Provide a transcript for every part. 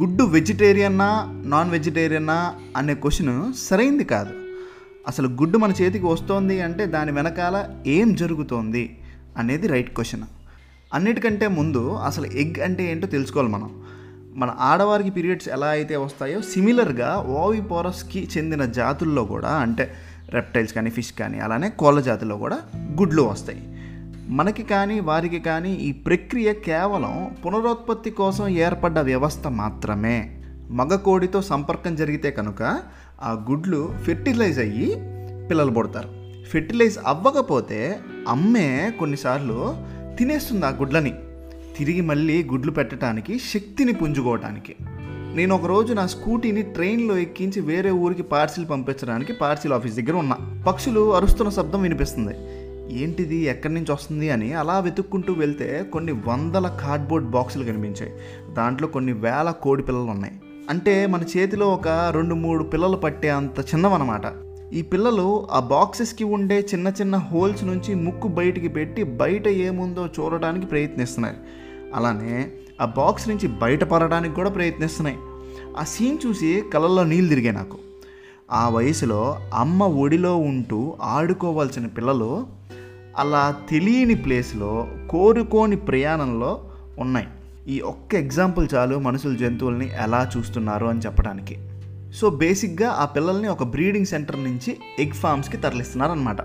గుడ్డు వెజిటేరియన్నా నాన్ వెజిటేరియన్నా అనే క్వశ్చన్ సరైంది కాదు. అసలు గుడ్డు మన చేతికి వస్తోంది అంటే దాని వెనకాల ఏం జరుగుతోంది అనేది రైట్ క్వశ్చన్. అన్నిటికంటే ముందు అసలు ఎగ్ అంటే ఏంటో తెలుసుకోవాలి మనం. మన ఆడవారికి పీరియడ్స్ ఎలా అయితే వస్తాయో సిమిలర్గా ఓవిపోరస్కి చెందిన జాతుల్లో కూడా అంటే రెప్టైల్స్ కానీ ఫిష్ కానీ అలానే కోళ్ళ జాతుల్లో కూడా గుడ్లు వస్తాయి. మనకి కానీ వారికి కానీ ఈ ప్రక్రియ కేవలం పునరుత్పత్తి కోసం ఏర్పడ్డ వ్యవస్థ మాత్రమే. మగ కోడితో సంపర్కం జరిగితే కనుక ఆ గుడ్లు ఫెర్టిలైజ్ అయ్యి పిల్లలు పుడతారు. ఫెర్టిలైజ్ అవ్వకపోతే అమ్మే కొన్నిసార్లు తినేస్తుంది ఆ గుడ్లని. తిరిగి మళ్ళీ గుడ్లు పెట్టడానికి శక్తిని పుంజుకోవటానికి. నేను ఒకరోజు నా స్కూటీని ట్రైన్లో ఎక్కించి వేరే ఊరికి పార్సిల్ పంపించడానికి పార్సిల్ ఆఫీస్ దగ్గర ఉన్నా. పక్షులు అరుస్తున్న శబ్దం వినిపిస్తుంది. ఏంటిది ఎక్కడి నుంచి వస్తుంది అని అలా వెతుక్కుంటూ వెళ్తే కొన్ని వందల కార్డ్బోర్డ్ బాక్సులు కనిపించాయి. దాంట్లో కొన్ని వేల కోడి పిల్లలు ఉన్నాయి. అంటే మన చేతిలో ఒక రెండు మూడు పిల్లలు పట్టే అంత చిన్నవన్నమాట. ఈ పిల్లలు ఆ బాక్సెస్కి ఉండే చిన్న చిన్న హోల్స్ నుంచి ముక్కు బయటికి పెట్టి బయట ఏముందో చూడడానికి ప్రయత్నిస్తున్నాయి. అలానే ఆ బాక్స్ నుంచి బయటపడడానికి కూడా ప్రయత్నిస్తున్నాయి. ఆ సీన్ చూసి కళ్ళల్లో నీళ్ళు తిరిగాయి నాకు. ఆ వయసులో అమ్మ ఒడిలో ఉంటూ ఆడుకోవాల్సిన పిల్లలు అలా తెలియని ప్లేస్లో కోరుకోని ప్రయాణంలో ఉన్నాయి. ఈ ఒక్క ఎగ్జాంపుల్ చాలు మనుషులు జంతువుల్ని ఎలా చూస్తున్నారు అని చెప్పడానికి. సో బేసిక్గా ఆ పిల్లల్ని ఒక బ్రీడింగ్ సెంటర్ నుంచి ఎగ్ ఫామ్స్కి తరలిస్తున్నారనమాట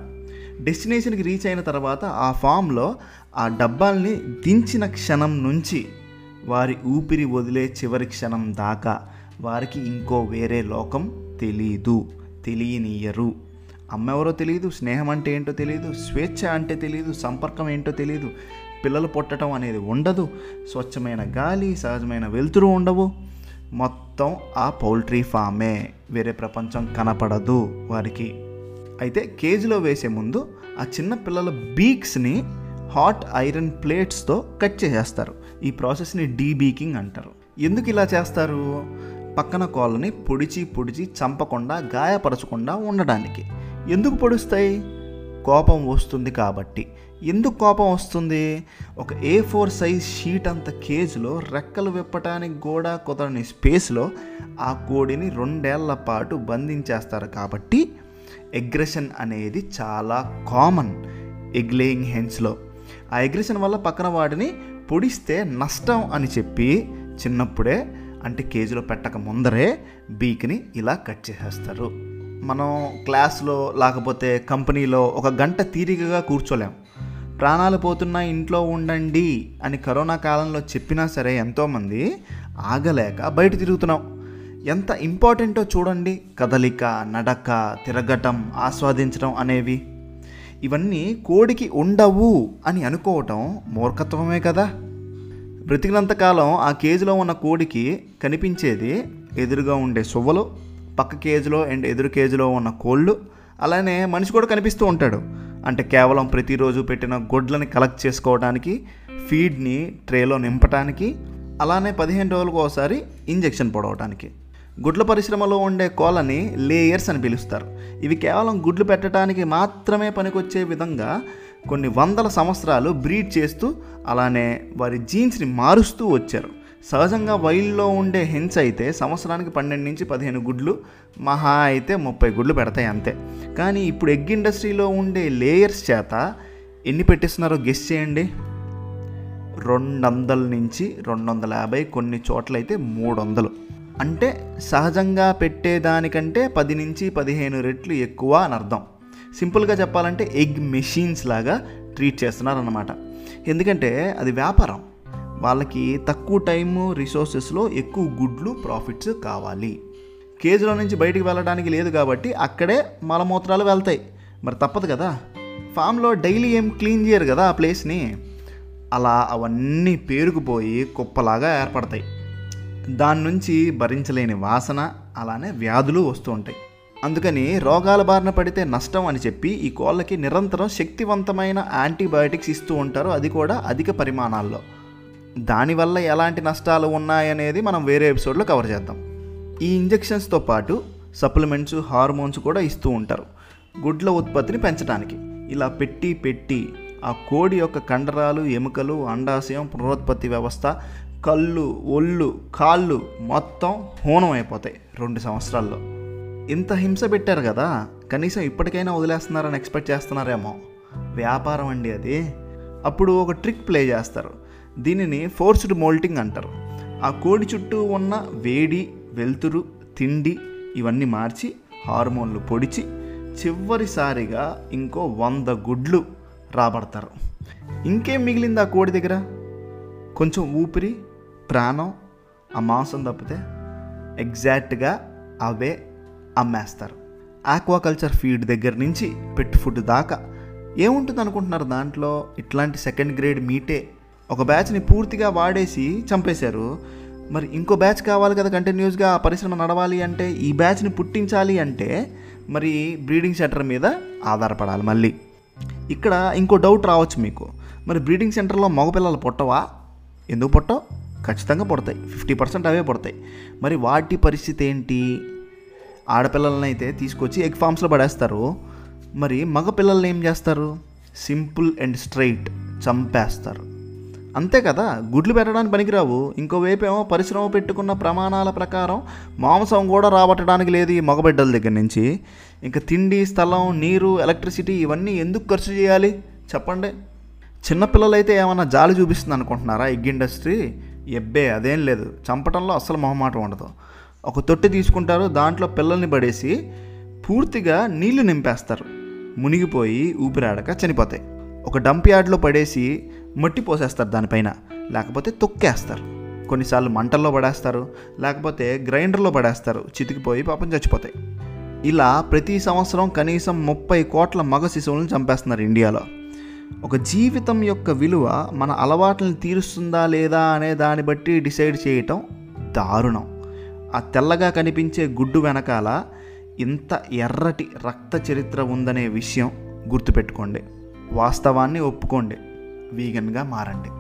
డెస్టినేషన్కి రీచ్ అయిన తర్వాత ఆ ఫామ్లో ఆ డబ్బాల్ని దించిన క్షణం నుంచి వారి ఊపిరి వదిలే చివరి క్షణం దాకా వారికి ఇంకో వేరే లోకం తెలీదు తెలియనియరు. అమ్మెవరో తెలియదు స్నేహం అంటే ఏంటో తెలియదు స్వేచ్ఛ అంటే తెలియదు సంపర్కం ఏంటో తెలియదు పిల్లలు పుట్టడం అనేది ఉండదు. స్వచ్ఛమైన గాలి సహజమైన వెలుతురు ఉండవు. మొత్తం ఆ పౌల్ట్రీ ఫామే వేరే ప్రపంచం కనపడదు వారికి. అయితే కేజీలో వేసే ముందు ఆ చిన్న పిల్లల బీక్స్ని హాట్ ఐరన్ ప్లేట్స్తో కట్ చేసేస్తారు. ఈ ప్రాసెస్ని డీబీకింగ్ అంటారు. ఎందుకు ఇలా చేస్తారు? పక్కన కోళ్ళని పొడిచి పొడిచి చంపకుండా గాయపరచకుండా ఉండడానికి. ఎందుకు పొడుస్తాయి? కోపం వస్తుంది కాబట్టి. ఎందుకు కోపం వస్తుంది? ఒక ఏ ఫోర్ సైజ్ షీట్ అంత కేజ్లో రెక్కలు విప్పటానికి కూడా కుదరని స్పేస్లో ఆ కోడిని రెండేళ్ళ పాటు బంధించేస్తారు కాబట్టి ఎగ్రెషన్ అనేది చాలా కామన్ ఎగ్లేయింగ్ హెన్స్లో. ఆ ఎగ్రెషన్ వల్ల పక్కన వాడిని పొడిస్తే నష్టం అని చెప్పి చిన్నప్పుడే అంటే కేజీలో పెట్టక ముందరే బీక్ని ఇలా కట్ చేసేస్తారు. మనం క్లాస్లో లేకపోతే కంపెనీలో ఒక గంట తీరికగా కూర్చోలేం. ప్రాణాలు పోతున్నా ఇంట్లో ఉండండి అని కరోనా కాలంలో చెప్పినా సరే ఎంతోమంది ఆగలేక బయట తిరుగుతున్నాం. ఎంత ఇంపార్టెంటో చూడండి. కదలిక నడక తిరగటం ఆస్వాదించడం అనేవి. ఇవన్నీ కోడికి ఉండవు అని అనుకోవటం మూర్ఖత్వమే కదా. బ్రతికినంతకాలం ఆ కేజీలో ఉన్న కోడికి కనిపించేది ఎదురుగా ఉండే సువ్వలు. పక్క కేజీలో అండ్ ఎదురు కేజీలో ఉన్న కోళ్ళు అలానే మనిషి కూడా కనిపిస్తూ ఉంటాడు. అంటే కేవలం ప్రతిరోజు పెట్టిన గొడ్లని కలెక్ట్ చేసుకోవడానికి ఫీడ్ని ట్రేలో నింపటానికి అలానే పదిహేను రోజులకు ఒకసారి ఇంజెక్షన్ పొడవటానికి. గుడ్ల పరిశ్రమలో ఉండే కోళ్ళని లేయర్స్ అని పిలుస్తారు. ఇవి కేవలం గుడ్లు పెట్టడానికి మాత్రమే పనికొచ్చే విధంగా కొన్ని వందల సంవత్సరాలు బ్రీడ్ చేస్తూ అలానే వారి జీన్స్ని మారుస్తూ వచ్చారు. సహజంగా వైల్డ్లో ఉండే హెన్స్ అయితే సంవత్సరానికి పన్నెండు నుంచి పదిహేను గుడ్లు మహా అయితే ముప్పై గుడ్లు పెడతాయి అంతే. కానీ ఇప్పుడు ఎగ్ ఇండస్ట్రీలో ఉండే లేయర్స్ చేత ఎన్ని పెట్టిస్తున్నారో గెస్ చేయండి. రెండు వందల నుంచి రెండు వందల యాభై కొన్ని చోట్లయితే మూడు వందలు అంటే సహజంగా పెట్టేదానికంటే పది నుంచి పదిహేను రెట్లు ఎక్కువ అని అర్థం. సింపుల్గా చెప్పాలంటే ఎగ్ మెషిన్స్ లాగా ట్రీట్ చేస్తున్నారన్నమాట. ఎందుకంటే అది వ్యాపారం. వాళ్ళకి తక్కువ టైము రిసోర్సెస్లో ఎక్కువ గుడ్లు ప్రాఫిట్స్ కావాలి. కేజీలో నుంచి బయటికి వెళ్ళడానికి లేదు కాబట్టి అక్కడే మలమూత్రాలు వెళ్తాయి. మరి తప్పదు కదా. ఫామ్లో డైలీ ఏం క్లీన్ చేయరు కదా ఆ ప్లేస్ని అలా అవన్నీ పేరుకుపోయి కుప్పలాగా ఏర్పడతాయి. దాని నుంచి భరించలేని వాసన అలానే వ్యాధులు వస్తూ ఉంటాయి. అందుకని రోగాల బారిన పడితే నష్టం అని చెప్పి ఈ కోళ్ళకి నిరంతరం శక్తివంతమైన యాంటీబయాటిక్స్ ఇస్తూ ఉంటారు. అది కూడా అధిక పరిమాణాల్లో. దానివల్ల ఎలాంటి నష్టాలు ఉన్నాయనేది మనం వేరే ఎపిసోడ్లో కవర్ చేద్దాం. ఈ ఇంజెక్షన్స్తో పాటు సప్లిమెంట్స్ హార్మోన్స్ కూడా ఇస్తూ ఉంటారు. గుడ్ల ఉత్పత్తిని పెంచడానికి ఇలా పెట్టి పెట్టి ఆ కోడి యొక్క కండరాలు ఎముకలు అండాశయం పునరుత్పత్తి వ్యవస్థ కళ్ళు ఒళ్ళు కాళ్ళు మొత్తం హోనం అయిపోతాయి రెండు సంవత్సరాల్లో. ఇంత హింస పెట్టారు కదా కనీసం ఇప్పటికైనా వదిలేస్తున్నారని ఎక్స్పెక్ట్ చేస్తున్నారేమో. వ్యాపారం అండి అది. అప్పుడు ఒక ట్రిక్ ప్లే చేస్తారు. దీనిని ఫోర్స్డ్ మోల్టింగ్ అంటారు. ఆ కోడి చుట్టూ ఉన్న వేడి వెలుతురు తిండి ఇవన్నీ మార్చి హార్మోన్లు పొడిచి చివరిసారిగా ఇంకో వంద గుడ్లు రాబడతారు. ఇంకేం మిగిలింది ఆ కోడి దగ్గర? కొంచెం ఊపిరి ప్రాణం ఆ మాంసం తప్పితే ఎగ్జాక్ట్గా అవే అమ్మేస్తారు. ఆక్వాకల్చర్ ఫీడ్ దగ్గర నుంచి పెట్ ఫుడ్ దాకా ఏముంటుంది అనుకుంటున్నారు దాంట్లో? ఇట్లాంటి సెకండ్ గ్రేడ్ మీటే ఒక బ్యాచ్ని పూర్తిగా వాడేసి చంపేశారు. మరి ఇంకో బ్యాచ్ కావాలి కదా కంటిన్యూస్గా ఆ పరిశ్రమ నడవాలి అంటే ఈ బ్యాచ్ని పుట్టించాలి అంటే మరి బ్రీడింగ్ సెంటర్ మీద ఆధారపడాలి మళ్ళీ. ఇక్కడ ఇంకో డౌట్ రావచ్చు మీకు. మరి బ్రీడింగ్ సెంటర్లో మగపిల్లలు పుట్టవా? ఎందుకు పుట్టవు? ఖచ్చితంగా పుడతాయి. ఫిఫ్టీ పర్సెంట్ అవే పుడతాయి. మరి వాటి పరిస్థితి ఏంటి? ఆడపిల్లలని అయితే తీసుకొచ్చి ఎగ్ ఫామ్స్లో పడేస్తారు. మరి మగ పిల్లల్ని ఏం చేస్తారు? సింపుల్ అండ్ స్ట్రైట్ చంపేస్తారు. అంతే కదా? గుడ్లు పెట్టడానికి పనికిరావు. ఇంకోవైపేమో పరిశ్రమ పెట్టుకున్న ప్రమాణాల ప్రకారం మాంసం కూడా రాబట్టడానికి లేదు ఈ మగబిడ్డల దగ్గర నుంచి. ఇంకా తిండి స్థలం నీరు ఎలక్ట్రిసిటీ ఇవన్నీ ఎందుకు ఖర్చు చేయాలి? చెప్పండి. చిన్నపిల్లలైతే ఏమన్నా జాలి చూపిస్తుంది అనుకుంటున్నారా ఎగ్ ఇండస్ట్రీ? ఎబ్బే అదేం లేదు. చంపటంలో అస్సలు మొహమాటం ఉండదు. ఒక తొట్టి తీసుకుంటారు దాంట్లో పిల్లల్ని పడేసి పూర్తిగా నీళ్ళు నింపేస్తారు. మునిగిపోయి ఊపిరాడక చనిపోతాయి. ఒక డంప్ యార్డ్లో పడేసి మట్టి పోసేస్తారు దానిపైన. లేకపోతే తొక్కేస్తారు. కొన్నిసార్లు మంటల్లో పడేస్తారు. లేకపోతే గ్రైండర్లో పడేస్తారు. చితికిపోయి పాపం చచ్చిపోతాయి. ఇలా ప్రతి సంవత్సరం కనీసం ముప్పై కోట్ల మగ శిశువులను చంపేస్తున్నారు ఇండియాలో. ఒక జీవితం యొక్క విలువ మన అలవాట్లను తీరుస్తుందా లేదా అనే దాన్ని బట్టి డిసైడ్ చేయటం దారుణం. ఆ తెల్లగా కనిపించే గుడ్డు వెనకాల ఇంత ఎర్రటి రక్త చరిత్ర ఉందనే విషయం గుర్తుపెట్టుకోండి. వాస్తవాన్ని ఒప్పుకోండి. వీగన్గా మారండి.